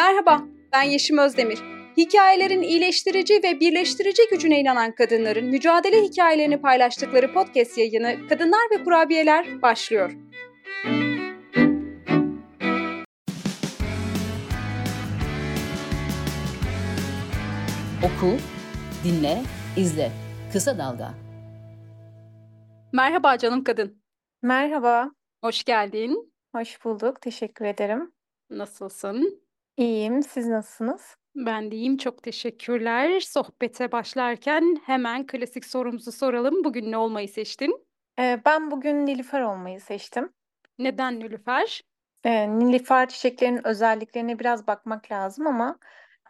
Merhaba, ben Yeşim Özdemir. Hikayelerin iyileştirici ve birleştirici gücüne inanan kadınların mücadele hikayelerini paylaştıkları podcast yayını Kadınlar ve Kurabiyeler başlıyor. Oku, dinle, izle. Kısa Dalga. Merhaba canım kadın. Merhaba, Hoş geldin. hoş bulduk. Teşekkür ederim. Nasılsın? İyiyim, siz nasılsınız? Ben de iyiyim. Çok teşekkürler. Sohbete başlarken hemen klasik sorumuzu soralım. Bugün ne olmayı seçtin? Ee, ben bugün Nilüfer olmayı seçtim. Neden Nilüfer? Ee, Nilüfer çiçeklerinin özelliklerine biraz bakmak lazım ama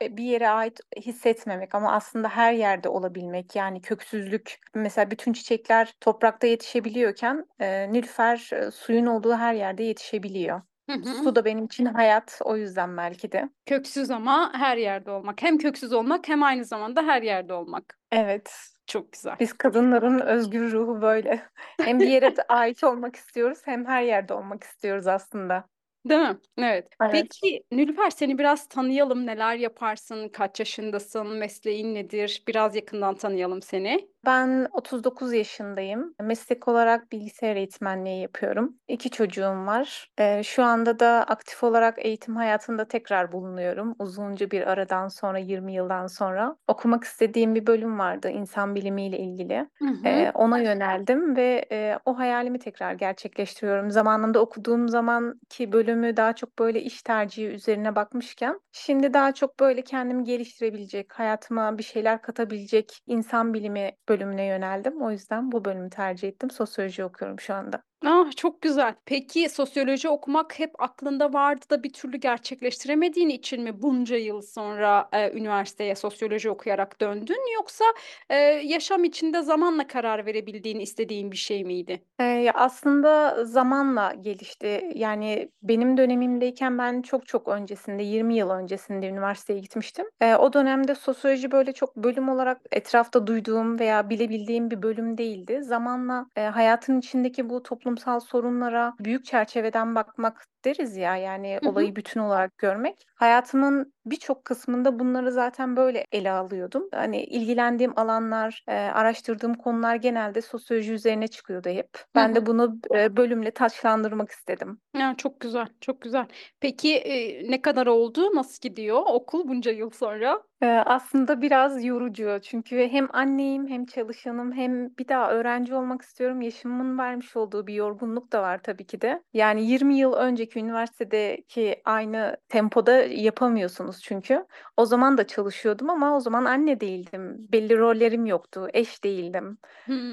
e, bir yere ait hissetmemek ama aslında her yerde olabilmek. Yani köksüzlük, mesela bütün çiçekler toprakta yetişebiliyorken e, Nilüfer e, suyun olduğu her yerde yetişebiliyor. Hı hı. Su da benim için hayat, o yüzden belki de. Köksüz ama her yerde olmak. Hem köksüz olmak hem aynı zamanda her yerde olmak. Evet, Çok güzel. Biz kadınların özgür ruhu böyle. Hem bir yere ait olmak istiyoruz hem her yerde olmak istiyoruz aslında. Değil mi? Evet. Evet. Peki Nilüfer seni biraz tanıyalım. Neler yaparsın? Kaç yaşındasın? Mesleğin nedir? Biraz yakından tanıyalım seni. Ben 39 yaşındayım. Meslek olarak bilgisayar eğitmenliği yapıyorum. İki çocuğum var. Ee, şu anda da aktif olarak eğitim hayatında tekrar bulunuyorum. Uzunca bir aradan sonra, 20 yıldan sonra. Okumak istediğim bir bölüm vardı, insan bilimiyle ilgili. Hı hı. Ee, ona yöneldim ve e, o hayalimi tekrar gerçekleştiriyorum. Zamanında okuduğum zamanki bölümü daha çok böyle iş tercihi üzerine bakmışken, şimdi daha çok böyle kendimi geliştirebilecek, hayatıma bir şeyler katabilecek insan bilimi bölümüne yöneldim. O yüzden bu bölümü tercih ettim. Sosyoloji okuyorum şu anda. Ah, çok güzel. Peki sosyoloji okumak hep aklında vardı da bir türlü gerçekleştiremediğin için mi bunca yıl sonra e, üniversiteye sosyoloji okuyarak döndün? Yoksa e, yaşam içinde zamanla karar verebildiğin, istediğin bir şey miydi? Ee, ya aslında zamanla gelişti. Yani benim dönemimdeyken ben çok çok öncesinde, 20 yıl öncesinde üniversiteye gitmiştim. Ee, o dönemde sosyoloji böyle çok bölüm olarak etrafta duyduğum veya bilebildiğim bir bölüm değildi. Zamanla e, hayatın içindeki bu toplumsal sorunlara büyük çerçeveden bakmak deriz ya yani Hı hı. olayı bütün olarak görmek. Hayatımın birçok kısmında bunları zaten böyle ele alıyordum. Hani ilgilendiğim alanlar, e, araştırdığım konular genelde sosyoloji üzerine çıkıyordu hep. Ben hı. de bunu e, bölümle taçlandırmak istedim. Ya, çok güzel, çok güzel. Peki e, ne kadar oldu? Nasıl gidiyor okul bunca yıl sonra? Aslında biraz yorucu çünkü hem anneyim hem çalışanım hem bir daha öğrenci olmak istiyorum. Yaşımın vermiş olduğu bir yorgunluk da var tabii ki de. Yani 20 yıl önceki üniversitedeki aynı tempoda yapamıyorsunuz çünkü. O zaman da çalışıyordum ama o zaman anne değildim. Belli rollerim yoktu, eş değildim.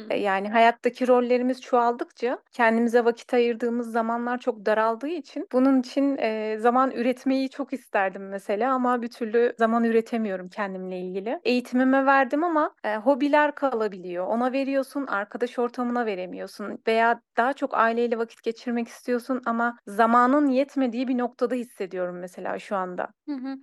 E, Yani hayattaki rollerimiz çoğaldıkça kendimize vakit ayırdığımız zamanlar çok daraldığı için bunun için e, zaman üretmeyi çok isterdim mesela ama bir türlü zaman üretemiyorum kendimle ilgili. Eğitimime verdim ama e, hobiler kalabiliyor. Ona veriyorsun, arkadaş ortamına veremiyorsun veya daha çok aileyle vakit geçirmek istiyorsun ama zamanın yetmediği bir noktada hissediyorum mesela şu anda. Hı hı.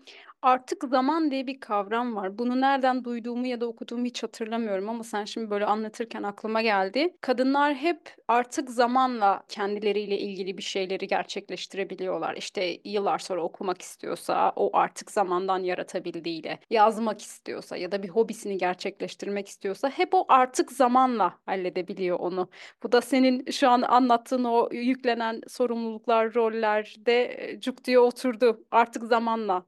Artık zaman diye bir kavram var. Bunu nereden duyduğumu ya da okuduğumu hiç hatırlamıyorum ama sen şimdi böyle anlatırken aklıma geldi. Kadınlar hep artık zamanla kendileriyle ilgili bir şeyleri gerçekleştirebiliyorlar. İşte yıllar sonra okumak istiyorsa o artık zamandan yaratabildiğiyle, yazmak istiyorsa ya da bir hobisini gerçekleştirmek istiyorsa hep o artık zamanla halledebiliyor onu. Bu da senin şu an anlattığın o yüklenen sorumluluklar, roller de e, cuk diye oturdu. Artık zamanla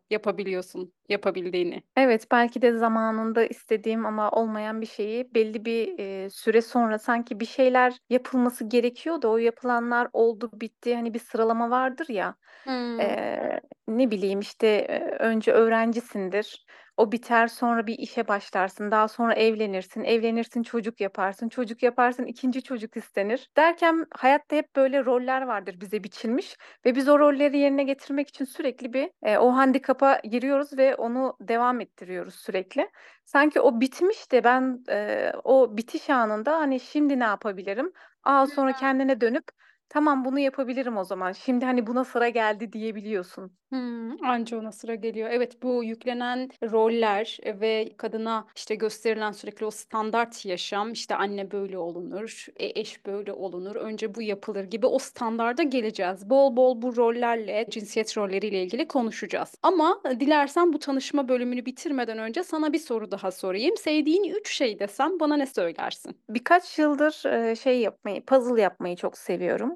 yapabiliyorsun yapabildiğini. Evet, belki de zamanında istediğim ama olmayan bir şeyi belli bir e, süre sonra sanki bir şeyler yapılması gerekiyor da o yapılanlar oldu bitti hani bir sıralama vardır ya Hmm. e, ne bileyim işte önce öğrencisindir o biter sonra bir işe başlarsın daha sonra evlenirsin evlenirsin çocuk yaparsın çocuk yaparsın ikinci çocuk istenir derken hayatta hep böyle roller vardır bize biçilmiş ve biz o rolleri yerine getirmek için sürekli bir e, o handikapa giriyoruz ve onu devam ettiriyoruz sürekli. Sanki o bitmiş de ben e, o bitiş anında hani şimdi ne yapabilirim? Aa sonra kendine dönüp tamam bunu yapabilirim o zaman. Şimdi hani buna sıra geldi diyebiliyorsun. Hı Hımm, anca ona sıra geliyor. Evet, bu yüklenen roller ve kadına, işte, gösterilen sürekli o standart yaşam, işte, anne böyle olunur, e eş böyle olunur, önce bu yapılır gibi o standarda geleceğiz. Bol bol bu rollerle, cinsiyet rolleriyle ilgili konuşacağız. Ama dilersen bu tanışma bölümünü bitirmeden önce sana bir soru daha sorayım. Sevdiğin 3 şey desem bana ne söylersin? Birkaç yıldır, şey yapmayı, puzzle yapmayı çok seviyorum.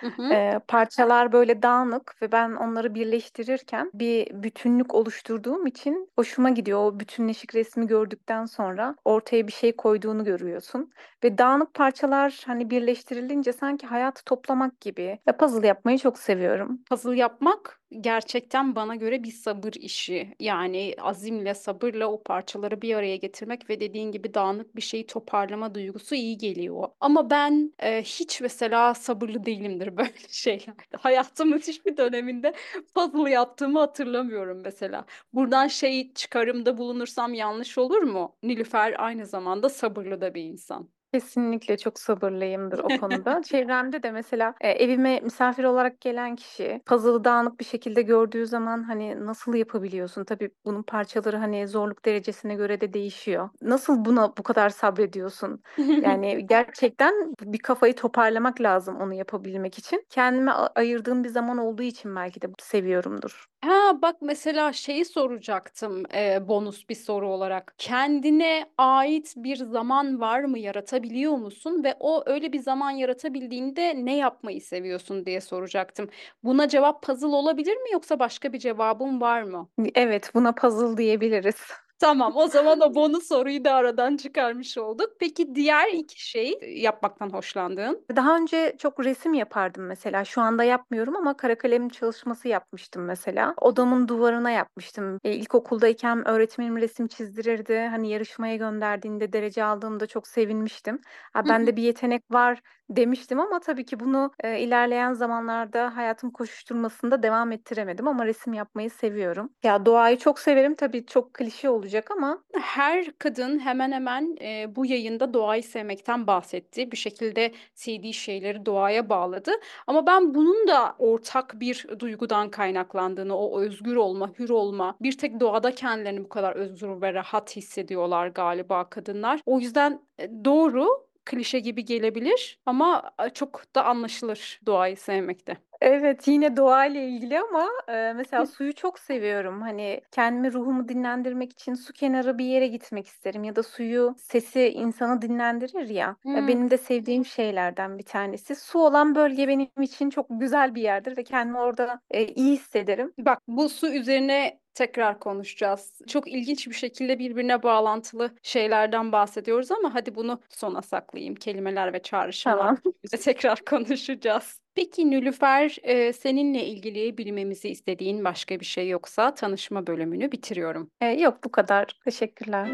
Hı hı. Parçalar böyle dağınık ve ben onları birleştirirken bir bütünlük oluşturduğum için hoşuma gidiyor. O bütünleşik resmi gördükten sonra ortaya bir şey koyduğunu görüyorsun ve dağınık parçalar, hani, birleştirilince sanki hayatı toplamak gibi. Ya, puzzle yapmayı çok seviyorum. Puzzle yapmak gerçekten bana göre bir sabır işi. Yani azimle, sabırla o parçaları bir araya getirmek ve dediğin gibi dağınık bir şeyi toparlama duygusu iyi geliyor. Ama ben, eee, hiç mesela sabırlı değilimdir böyle şeylerde. Hayatımın hiçbir döneminde puzzle yaptığımı hatırlamıyorum mesela. Buradan şey çıkarımda bulunursam yanlış olur mu? Nilüfer aynı zamanda sabırlı da bir insan. Kesinlikle çok sabırlıyımdır o konuda. Çevremde de mesela, eee, evime misafir olarak gelen kişi puzzle'ı dağınık bir şekilde gördüğü zaman, hani, "Nasıl yapabiliyorsun?" Tabii bunun parçaları, hani, zorluk derecesine göre de değişiyor. "Nasıl buna bu kadar sabrediyorsun?" Yani gerçekten bir kafayı toparlamak lazım onu yapabilmek için. Kendime ayırdığım bir zaman olduğu için belki de seviyorumdur. Ha, bak mesela şeyi soracaktım, eee, bonus bir soru olarak. Kendine ait bir zaman var mı, yaratabiliyor musun ve o öyle bir zaman yaratabildiğinde ne yapmayı seviyorsun diye soracaktım. Buna cevap puzzle olabilir mi yoksa başka bir cevabın var mı? Evet, buna puzzle diyebiliriz. Tamam, o zaman o bonus soruyu da aradan çıkarmış olduk. Peki diğer 2 şey, yapmaktan hoşlandığın? Daha önce çok resim yapardım mesela. Şu anda yapmıyorum ama kara kalem çalışması yapmıştım mesela. Odamın duvarına yapmıştım. Eee, ilkokuldayken öğretmenim resim çizdirirdi. Hani yarışmaya gönderdiğinde derece aldığımda çok sevinmiştim. "A, Hı hı. bende bir yetenek var." Demiştim ama tabii ki bunu, eee, ilerleyen zamanlarda hayatın koşuşturmasında devam ettiremedim ama resim yapmayı seviyorum. Ya, doğayı çok severim. Tabii çok klişe olacak ama Her kadın hemen hemen, eee, bu yayında doğayı sevmekten bahsetti. Bir şekilde sevdiği şeyleri doğaya bağladı ama ben bunun da ortak bir duygudan kaynaklandığını, o özgür olma, hür olma, bir tek doğada kendilerini bu kadar özgür ve rahat hissediyorlar galiba kadınlar. O yüzden, eee, doğru, klişe gibi gelebilir ama, aaa, çok da anlaşılır doğayı sevmekte. Evet, yine doğayla ilgili ama, eee, mesela suyu çok seviyorum. Hani, kendimi, ruhumu dinlendirmek için su kenarı bir yere gitmek isterim ya da suyu sesi insanı dinlendirir ya, Hıı. benim de sevdiğim şeylerden bir tanesi. Su olan bölge benim için çok güzel bir yerdir ve kendimi orada, eee, iyi hissederim. Bak, bu su üzerine tekrar konuşacağız. Çok ilginç bir şekilde birbirine bağlantılı şeylerden bahsediyoruz ama hadi bunu sona saklayayım. Kelimeler ve çağrışımlar Tamam. tekrar konuşacağız. Peki Nilüfer, eee, seninle ilgili bilmemizi istediğin başka bir şey yoksa tanışma bölümünü bitiriyorum. Eee, yok bu kadar. Teşekkürler.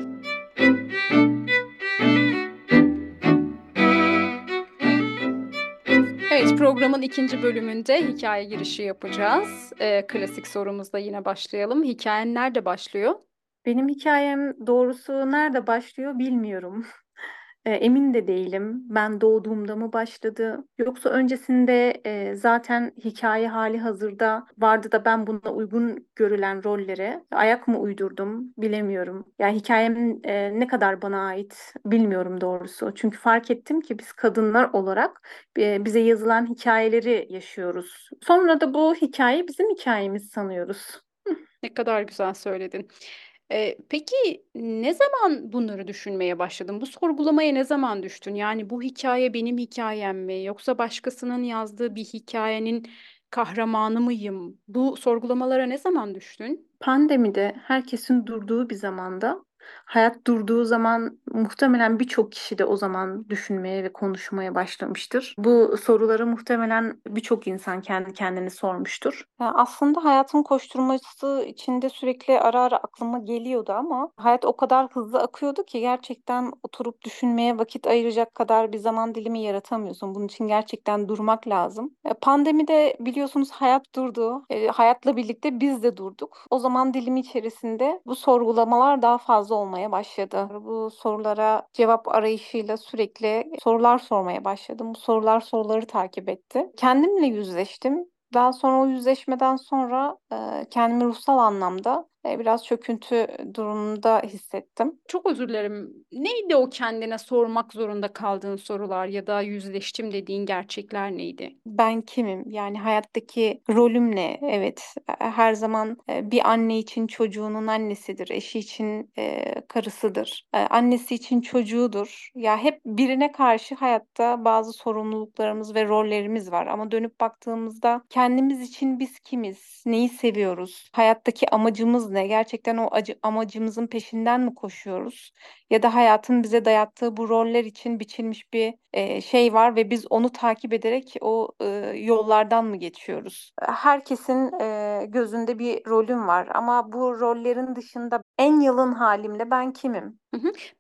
Programın ikinci bölümünde hikâye girişi yapacağız. Eee, klasik sorumuzla yine başlayalım. Hikâyen nerede başlıyor? Benim hikâyem doğrusu nerede başlıyor bilmiyorum. Eee, emin de değilim. Ben doğduğumda mı başladı yoksa öncesinde, eee, zaten hikâye hâlihazırda vardı da ben buna uygun görülen rollere ayak mı uydurdum bilemiyorum. Ya, hikâyemin, eee, ne kadar bana ait bilmiyorum doğrusu. Çünkü fark ettim ki biz kadınlar olarak, eee, bize yazılan hikâyeleri yaşıyoruz. Sonra da bu hikâye bizim hikâyemiz sanıyoruz. Ne kadar güzel söyledin. Eee, peki ne zaman bunları düşünmeye başladın? Bu sorgulamaya ne zaman düştün? Yani bu hikâye benim hikâyem mi yoksa başkasının yazdığı bir hikâyenin kahramanı mıyım? Bu sorgulamalara ne zaman düştün? Pandemide herkesin durduğu bir zamanda, hayat durduğu zaman muhtemelen birçok kişi de o zaman düşünmeye ve konuşmaya başlamıştır. Bu soruları muhtemelen birçok insan kendi kendine sormuştur. Ya, aslında hayatın koşturmacası içinde sürekli ara ara aklıma geliyordu ama hayat o kadar hızlı akıyordu ki gerçekten oturup düşünmeye vakit ayıracak kadar bir zaman dilimi yaratamıyorsun. Bunun için gerçekten durmak lazım. Eee, pandemide biliyorsunuz hayat durdu. Eee, hayatla birlikte biz de durduk. O zaman dilimi içerisinde bu sorgulamalar daha fazla olmaya başladı. Bu sorulara cevap arayışıyla sürekli sorular sormaya başladım. Bu sorular soruları takip etti. Kendimle yüzleştim. Daha sonra o yüzleşmeden sonra kendimi ruhsal anlamda biraz çöküntü durumunda hissettim. Çok özür dilerim. Neydi o kendine sormak zorunda kaldığın sorular ya da yüzleştim dediğin gerçekler neydi? Ben kimim? Yani hayattaki rolüm ne? Evet, e, her zaman e, bir anne için çocuğunun annesidir, eşi için e, karısıdır, e, annesi için çocuğudur. Ya hep birine karşı hayatta bazı sorumluluklarımız ve rollerimiz var ama dönüp baktığımızda kendimiz için biz kimiz? Neyi seviyoruz? Hayattaki amacımız ne? Gerçekten o acı, amacımızın peşinden mi koşuyoruz? Ya da hayatın bize dayattığı bu roller için biçilmiş bir e, şey var ve biz onu takip ederek o e, yollardan mı geçiyoruz? Herkesin e, gözünde bir rolüm var ama bu rollerin dışında en yalın halimle ben kimim?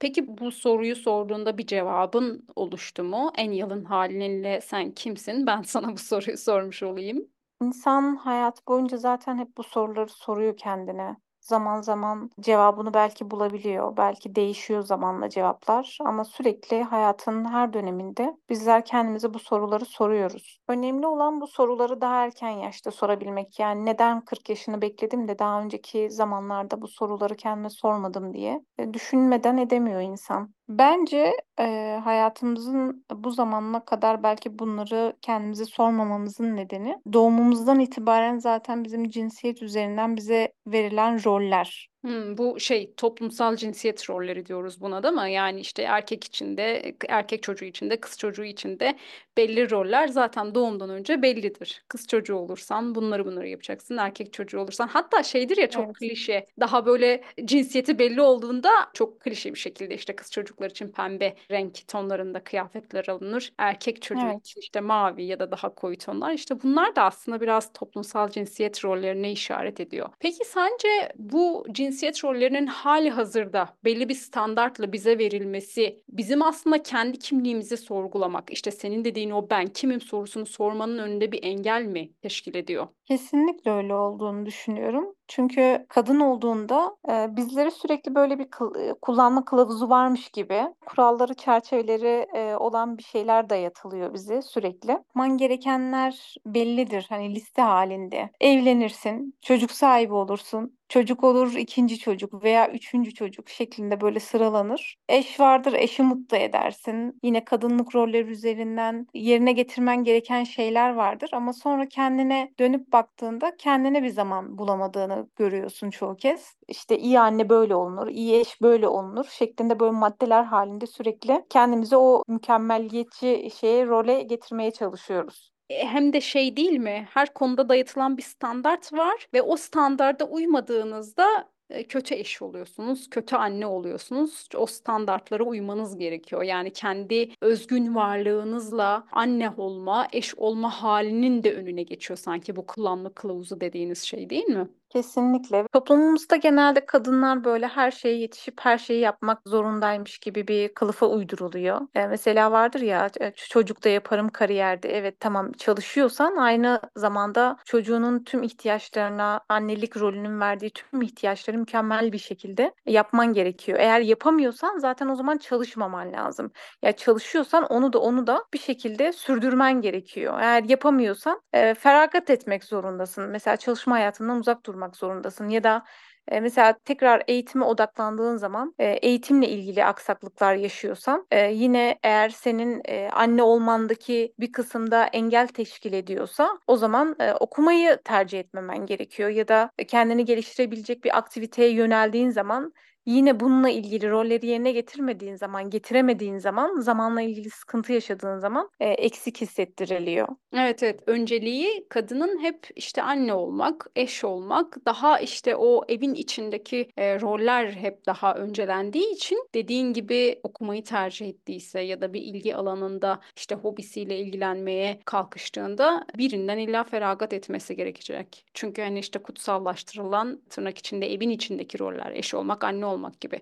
Peki bu soruyu sorduğunda bir cevabın oluştu mu? En yalın halinle sen kimsin? Ben sana bu soruyu sormuş olayım. İnsan hayat boyunca zaten hep bu soruları soruyor kendine. Zaman zaman cevabını belki bulabiliyor, belki değişiyor zamanla cevaplar ama sürekli hayatın her döneminde bizler kendimize bu soruları soruyoruz. Önemli olan bu soruları daha erken yaşta sorabilmek. Yani neden 40 yaşını bekledim de daha önceki zamanlarda bu soruları kendime sormadım diye E, düşünmeden edemiyor insan. Bence e, hayatımızın bu zamanına kadar belki bunları kendimize sormamamızın nedeni doğumumuzdan itibaren zaten bizim cinsiyet üzerinden bize verilen roller. Hmm, bu şey toplumsal cinsiyet rolleri diyoruz buna da mı? Yani işte erkek içinde, erkek çocuğu içinde, kız çocuğu içinde belli roller zaten doğumdan önce bellidir. Kız çocuğu olursan bunları bunları yapacaksın. Erkek çocuğu olursan hatta şeydir ya çok Evet. klişe. Daha böyle cinsiyeti belli olduğunda çok klişe bir şekilde işte kız çocuklar için pembe renk tonlarında kıyafetler alınır. Erkek çocuğu Evet. için işte mavi ya da daha koyu tonlar. İşte bunlar da aslında biraz toplumsal cinsiyet rollerine işaret ediyor. Peki sence bu cinsiyet rollerinin hali hazırda belli bir standartla bize verilmesi bizim aslında kendi kimliğimizi sorgulamak, işte senin dediğin o ben kimim sorusunu sormanın önünde bir engel mi teşkil ediyor? Kesinlikle öyle olduğunu düşünüyorum. Çünkü kadın olduğunda e, bizlere sürekli böyle bir kıl- e, kullanma kılavuzu varmış gibi kuralları, çerçeveleri e, olan bir şeyler dayatılıyor bize sürekli. Yapman gerekenler bellidir hani liste halinde. Evlenirsin, çocuk sahibi olursun. Çocuk olur ikinci çocuk veya üçüncü çocuk şeklinde böyle sıralanır. Eş vardır, eşi mutlu edersin. Yine kadınlık rolleri üzerinden yerine getirmen gereken şeyler vardır. Ama sonra kendine dönüp baktığında kendine bir zaman bulamadığını görüyorsun çoğu kez. İşte iyi anne böyle olunur, iyi eş böyle olunur şeklinde böyle maddeler halinde sürekli kendimizi o mükemmeliyetçi şeye, role getirmeye çalışıyoruz. E, Hem de şey değil mi? Her konuda dayatılan bir standart var ve o standarda uymadığınızda e, kötü eş oluyorsunuz, kötü anne oluyorsunuz. O standartlara uymanız gerekiyor. Yani kendi özgün varlığınızla anne olma, eş olma halinin de önüne geçiyor sanki bu kullanma kılavuzu dediğiniz şey değil mi? Kesinlikle. Toplumumuzda genelde kadınlar böyle her şeye yetişip her şeyi yapmak zorundaymış gibi bir kılıfa uyduruluyor. E, mesela vardır ya e, çocuk da yaparım kariyerde. Evet tamam çalışıyorsan aynı zamanda çocuğunun tüm ihtiyaçlarına annelik rolünün verdiği tüm ihtiyaçları mükemmel bir şekilde yapman gerekiyor. Eğer yapamıyorsan zaten o zaman çalışmaman lazım. Ya çalışıyorsan onu da onu da bir şekilde sürdürmen gerekiyor. Eğer yapamıyorsan e, feragat etmek zorundasın. Mesela çalışma hayatından uzak durmak zorundasın. Ya da e, mesela tekrar eğitime odaklandığın zaman e, eğitimle ilgili aksaklıklar yaşıyorsan e, yine eğer senin anne olmandaki bir kısımda engel teşkil ediyorsa o zaman okumayı tercih etmemen gerekiyor. Ya da kendini geliştirebilecek bir aktiviteye yöneldiğin zaman Yine bununla ilgili rolleri yerine getirmediğin zaman, getiremediğin zaman, zamanla ilgili sıkıntı yaşadığın zaman e, eksik hissettiriliyor. Evet evet önceliği kadının hep işte anne olmak, eş olmak, daha işte o evin içindeki e, roller hep daha öncelendiği için dediğin gibi okumayı tercih ettiyse ya da bir ilgi alanında işte hobisiyle ilgilenmeye kalkıştığında birinden illa feragat etmesi gerekecek. Çünkü hani işte kutsallaştırılan tırnak içinde evin içindeki roller, eş olmak, anne olmak gibi.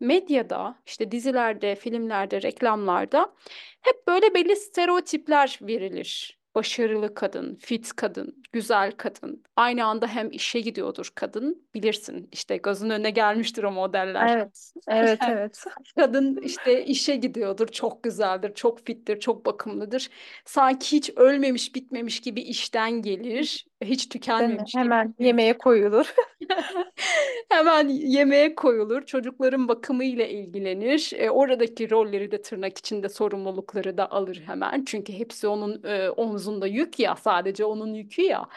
Medyada, işte dizilerde, filmlerde, reklamlarda hep böyle belli stereotipler verilir. başarılı kadın, fit kadın, güzel kadın. Aynı anda hem işe gidiyordur kadın. Bilirsin işte gözün önüne gelmiştir o modeller. Evet, evet, evet. Kadın işte işe gidiyordur, çok güzeldir, çok fittir, çok bakımlıdır. Sanki hiç ölmemiş, bitmemiş gibi işten gelir, hiç tükenmemiş gibi. Hemen yemeğe koyulur. Hemen yemeğe koyulur, çocukların bakımıyla ilgilenir. E, oradaki rolleri de tırnak içinde sorumlulukları da alır hemen. Çünkü hepsi onun e, omzunda yük ya, sadece onun yükü ya.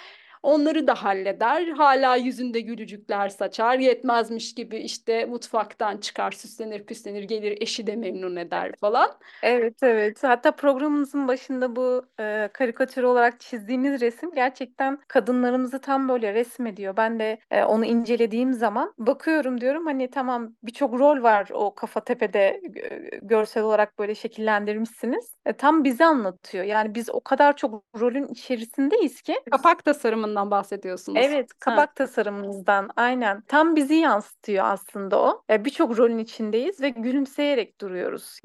Onları da halleder. Hala yüzünde gülücükler saçar. Yetmezmiş gibi işte mutfaktan çıkar, süslenir püslenir, gelir eşi de memnun eder falan. Evet evet. Hatta programımızın başında bu e, karikatür olarak çizdiğimiz resim gerçekten kadınlarımızı tam böyle resmediyor. Ben de e, onu incelediğim zaman bakıyorum diyorum hani tamam birçok rol var o kafa tepede gö- görsel olarak böyle şekillendirmişsiniz. E, tam bizi anlatıyor. Yani biz o kadar çok rolün içerisindeyiz ki. Kapak tasarımından bahsediyorsunuz. Evet, Ha. kapak tasarımımızdan aynen. Tam bizi yansıtıyor aslında o. E, birçok rolün içindeyiz ve gülümseyerek duruyoruz.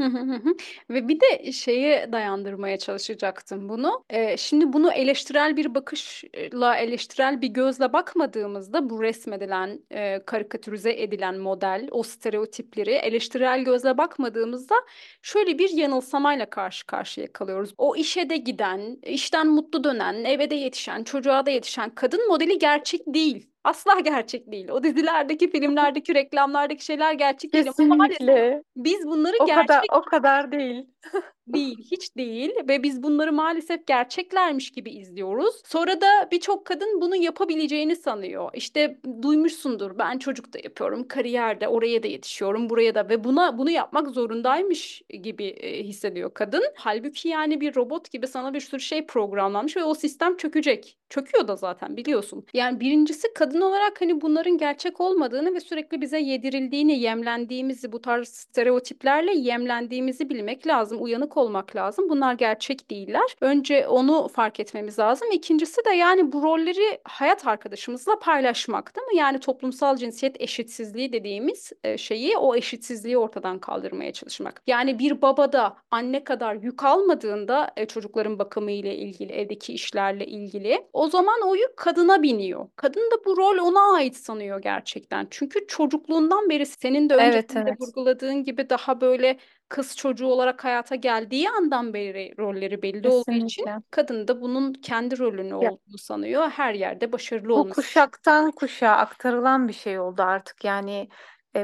Ve bir de şeye dayandırmaya çalışacaktım bunu. Ee, şimdi bunu eleştirel bir bakışla, eleştirel bir gözle bakmadığımızda bu resmedilen, e, karikatürize edilen model, o stereotipleri eleştirel gözle bakmadığımızda şöyle bir yanılsamayla karşı karşıya kalıyoruz. O işe de giden, işten mutlu dönen, eve de yetişen, çocuğa da yetişen kadın modeli gerçek değil. Asla gerçek değil. O dizilerdeki, filmlerdeki, reklamlardaki şeyler gerçek değil. Kesinlikle. biz bunları O kadar gerçek o kadar değil. değil, hiç değil ve biz bunları maalesef gerçeklermiş gibi izliyoruz. Sonra da birçok kadın bunu yapabileceğini sanıyor. İşte duymuşsundur ben çocuk da yapıyorum, kariyerde oraya da yetişiyorum, buraya da ve buna bunu yapmak zorundaymış gibi e, hissediyor kadın. Halbuki yani bir robot gibi sana bir sürü şey programlanmış ve o sistem çökecek. Çöküyor da zaten biliyorsun. Yani birincisi kadın olarak hani bunların gerçek olmadığını ve sürekli bize yedirildiğini, yemlendiğimizi, bu tarz stereotiplerle yemlendiğimizi bilmek lazım. Uyanık olmak lazım. Bunlar gerçek değiller. Önce onu fark etmemiz lazım. İkincisi de yani bu rolleri hayat arkadaşımızla paylaşmak, değil mi? Yani toplumsal cinsiyet eşitsizliği dediğimiz e, şeyi, o eşitsizliği ortadan kaldırmaya çalışmak. Yani bir baba da anne kadar yük almadığında e, çocukların bakımı ile ilgili, evdeki işlerle ilgili o zaman o yük kadına biniyor. Kadın da bu rol ona ait sanıyor gerçekten. Çünkü çocukluğundan beri senin de Evet öncesinde evet. vurguladığın gibi daha böyle kız çocuğu olarak hayata geldiği andan beri rolleri belli olduğu için Kesinlikle. kadın da bunun kendi rolünü Ya olduğunu sanıyor. Her yerde başarılı bu olması. kuşaktan kuşağa aktarılan bir şey oldu artık. Yani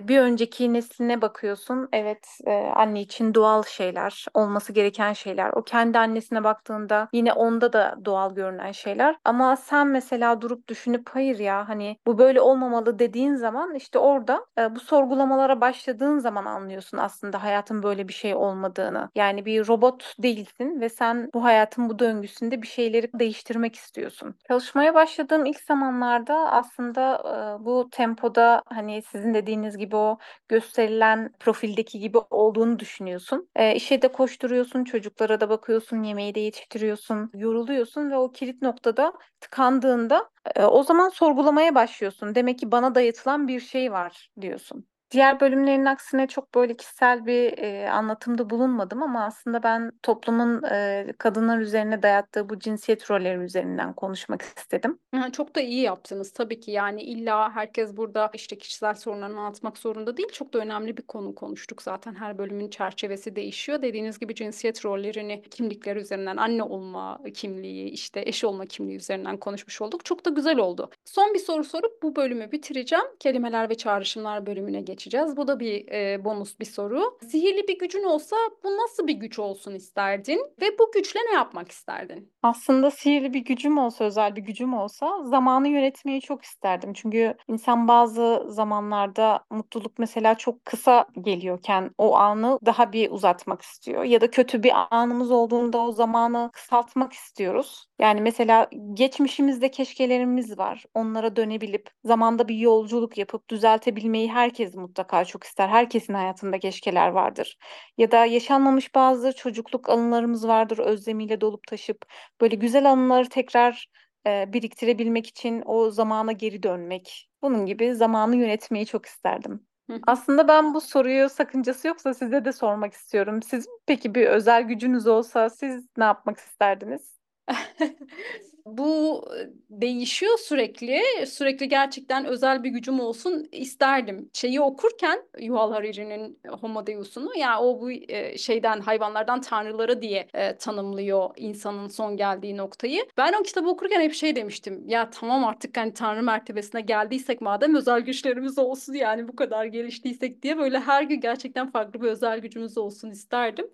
bir önceki nesline bakıyorsun. Evet, e, anne için doğal şeyler, olması gereken şeyler. O kendi annesine baktığında yine onda da doğal görünen şeyler. Ama sen mesela durup düşünüp hayır ya hani bu böyle olmamalı dediğin zaman işte orada e, bu sorgulamalara başladığın zaman anlıyorsun aslında hayatın böyle bir şey olmadığını. Yani bir robot değilsin ve sen bu hayatın bu döngüsünde bir şeyleri değiştirmek istiyorsun. Çalışmaya başladığım ilk zamanlarda aslında e, bu tempoda hani sizin dediğiniz gibi o gösterilen profildeki gibi olduğunu düşünüyorsun. E, işe de koşturuyorsun, çocuklara da bakıyorsun, yemeği de yetiştiriyorsun, yoruluyorsun ve o kilit noktada tıkandığında e, o zaman sorgulamaya başlıyorsun. Demek ki bana dayatılan bir şey var diyorsun. Diğer bölümlerin aksine çok böyle kişisel bir e, anlatımda bulunmadım ama aslında ben toplumun e, kadınlar üzerine dayattığı bu cinsiyet rolleri üzerinden konuşmak istedim. Çok da iyi yaptınız tabii ki yani illa herkes burada işte kişisel sorunlarını anlatmak zorunda değil. Çok da önemli bir konu konuştuk zaten her bölümün çerçevesi değişiyor. Dediğiniz gibi cinsiyet rollerini kimlikler üzerinden anne olma kimliği işte eş olma kimliği üzerinden konuşmuş olduk. Çok da güzel oldu. Son bir soru sorup bu bölümü bitireceğim. Kelimeler ve çağrışımlar bölümüne geçeceğiz. Bu da bir e, bonus bir soru. Sihirli bir gücün olsa bu nasıl bir güç olsun isterdin ve bu güçle ne yapmak isterdin? Aslında sihirli bir gücüm olsa, özel bir gücüm olsa zamanı yönetmeyi çok isterdim. Çünkü insan bazı zamanlarda mutluluk mesela çok kısa geliyorken o anı daha bir uzatmak istiyor. Ya da kötü bir anımız olduğunda o zamanı kısaltmak istiyoruz. Yani mesela geçmişimizde keşkelerimiz var. Onlara dönebilip zamanda bir yolculuk yapıp düzeltebilmeyi herkes mutlaka çok ister. Herkesin hayatında keşkeler vardır. Ya da yaşanmamış bazı çocukluk anılarımız vardır özlemiyle dolup taşıp böyle güzel anıları tekrar e, biriktirebilmek için o zamana geri dönmek. Bunun gibi zamanı yönetmeyi çok isterdim. Hı. Aslında ben bu soruyu sakıncası yoksa size de sormak istiyorum. Siz peki bir özel gücünüz olsa siz ne yapmak isterdiniz? Bu değişiyor sürekli. Sürekli gerçekten özel bir gücüm olsun isterdim. Şeyi okurken Yuval Harari'nin Homo Deus'unu ya yani o bu şeyden hayvanlardan tanrıları diye e, tanımlıyor insanın son geldiği noktayı. Ben o kitabı okurken hep şey demiştim. Ya tamam artık hani tanrı mertebesine geldiysek madem özel güçlerimiz olsun yani bu kadar geliştiysek diye böyle her gün gerçekten farklı bir özel gücümüz olsun isterdim.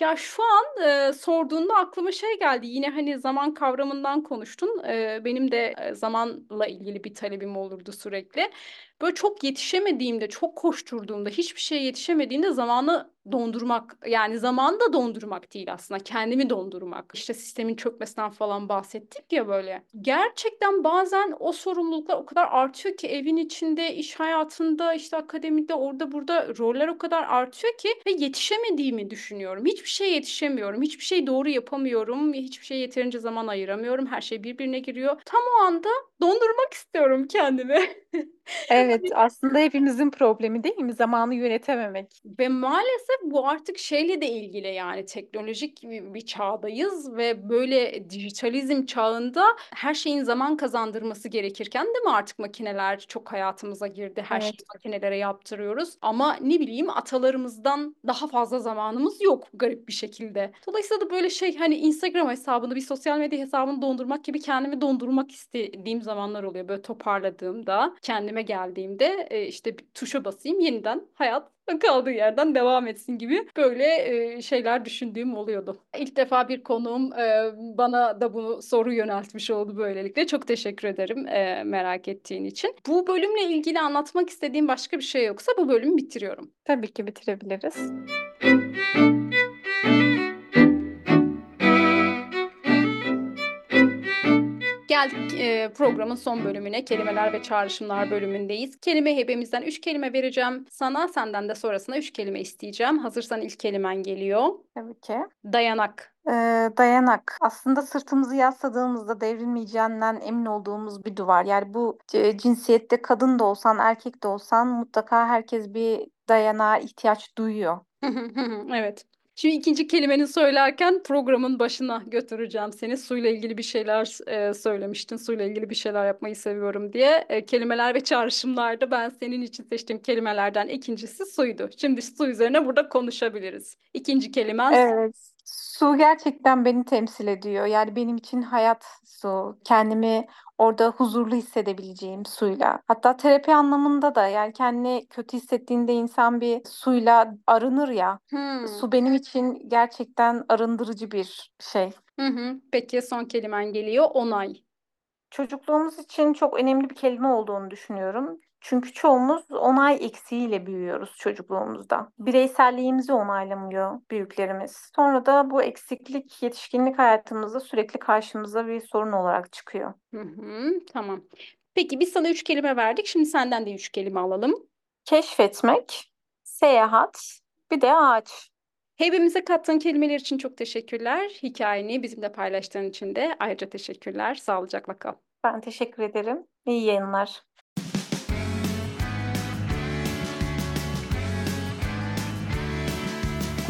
Ya şu an e, sorduğunda aklıma şey geldi. Yine hani zaman kavramından konuştun. E, benim de zamanla ilgili bir talebim olurdu sürekli. Böyle çok yetişemediğimde, çok koşturduğumda, hiçbir şeye yetişemediğimde zamanı dondurmak, yani zamanı da dondurmak değil aslında, kendimi dondurmak. İşte sistemin çökmesinden falan bahsettik ya böyle. Gerçekten bazen o sorumluluklar o kadar artıyor ki evin içinde, iş hayatında, işte akademide, orada burada roller o kadar artıyor ki ve yetişemediğimi düşünüyorum. Hiçbir şeye yetişemiyorum, hiçbir şey doğru yapamıyorum, hiçbir şey yeterince zaman ayıramıyorum. Her şey birbirine giriyor. Tam o anda dondurmak istiyorum kendimi. Evet, aslında hepimizin problemi değil mi? Zamanı yönetememek. Ve maalesef bu artık şeyle de ilgili yani teknolojik bir, bir çağdayız ve böyle dijitalizm çağında her şeyin zaman kazandırması gerekirken değil mi artık makineler çok hayatımıza girdi. Her Evet. şeyi makinelere yaptırıyoruz. Ama ne bileyim atalarımızdan daha fazla zamanımız yok garip bir şekilde. Dolayısıyla da böyle şey hani Instagram hesabını bir sosyal medya hesabını dondurmak gibi kendimi dondurmak istediğim zamanlar oluyor. Böyle toparladığımda kendime geldiğimde e, işte bir tuşa basayım yeniden hayat kaldığı yerden devam etsin gibi böyle e, şeyler düşündüğüm oluyordu. İlk defa bir konuğum e, bana da bu soru yöneltmiş oldu böylelikle. Çok teşekkür ederim e, merak ettiğin için. Bu bölümle ilgili anlatmak istediğim başka bir şey yoksa bu bölümü bitiriyorum. Tabii ki bitirebiliriz. Geldik e, programın son bölümüne. Kelimeler ve çağrışımlar bölümündeyiz. Kelime hebemizden üç kelime vereceğim sana. Senden de sonrasında üç kelime isteyeceğim. Hazırsan ilk kelimen geliyor. Tabii ki. Dayanak. Ee, dayanak. Aslında sırtımızı yasladığımızda devrilmeyeceğinden emin olduğumuz bir duvar. Yani bu e, cinsiyette kadın da olsan, erkek de olsan mutlaka herkes bir dayanağa ihtiyaç duyuyor. Evet. Şimdi ikinci kelimeni söylerken programın başına götüreceğim seni. Suyla ilgili bir şeyler e, söylemiştin. Suyla ilgili bir şeyler yapmayı seviyorum diye. E, kelimeler ve çağrışımlarda ben senin için seçtiğim kelimelerden ikincisi suydu. Şimdi su üzerine burada konuşabiliriz. İkinci kelimen Evet. Su gerçekten beni temsil ediyor. Yani benim için hayat su. Kendimi orada huzurlu hissedebileceğim suyla. Hatta terapi anlamında da yani kendini kötü hissettiğinde insan bir suyla arınır ya. Hmm. Su benim için gerçekten arındırıcı bir şey. Hı hı. Peki son kelimen geliyor. Onay. Çocukluğumuz için çok önemli bir kelime olduğunu düşünüyorum. Çünkü çoğumuz onay eksiğiyle büyüyoruz çocukluğumuzda. Bireyselliğimizi onaylamıyor büyüklerimiz. Sonra da bu eksiklik yetişkinlik hayatımızda sürekli karşımıza bir sorun olarak çıkıyor. Hı hı. Tamam. Peki biz sana üç kelime verdik. Şimdi senden de üç kelime alalım. Keşfetmek, seyahat, bir de ağaç. Hepimize kattığın kelimeler için çok teşekkürler. Hikayeni bizimle paylaştığın için de ayrıca teşekkürler. Sağlıcakla kal. Ben teşekkür ederim. İyi yayınlar.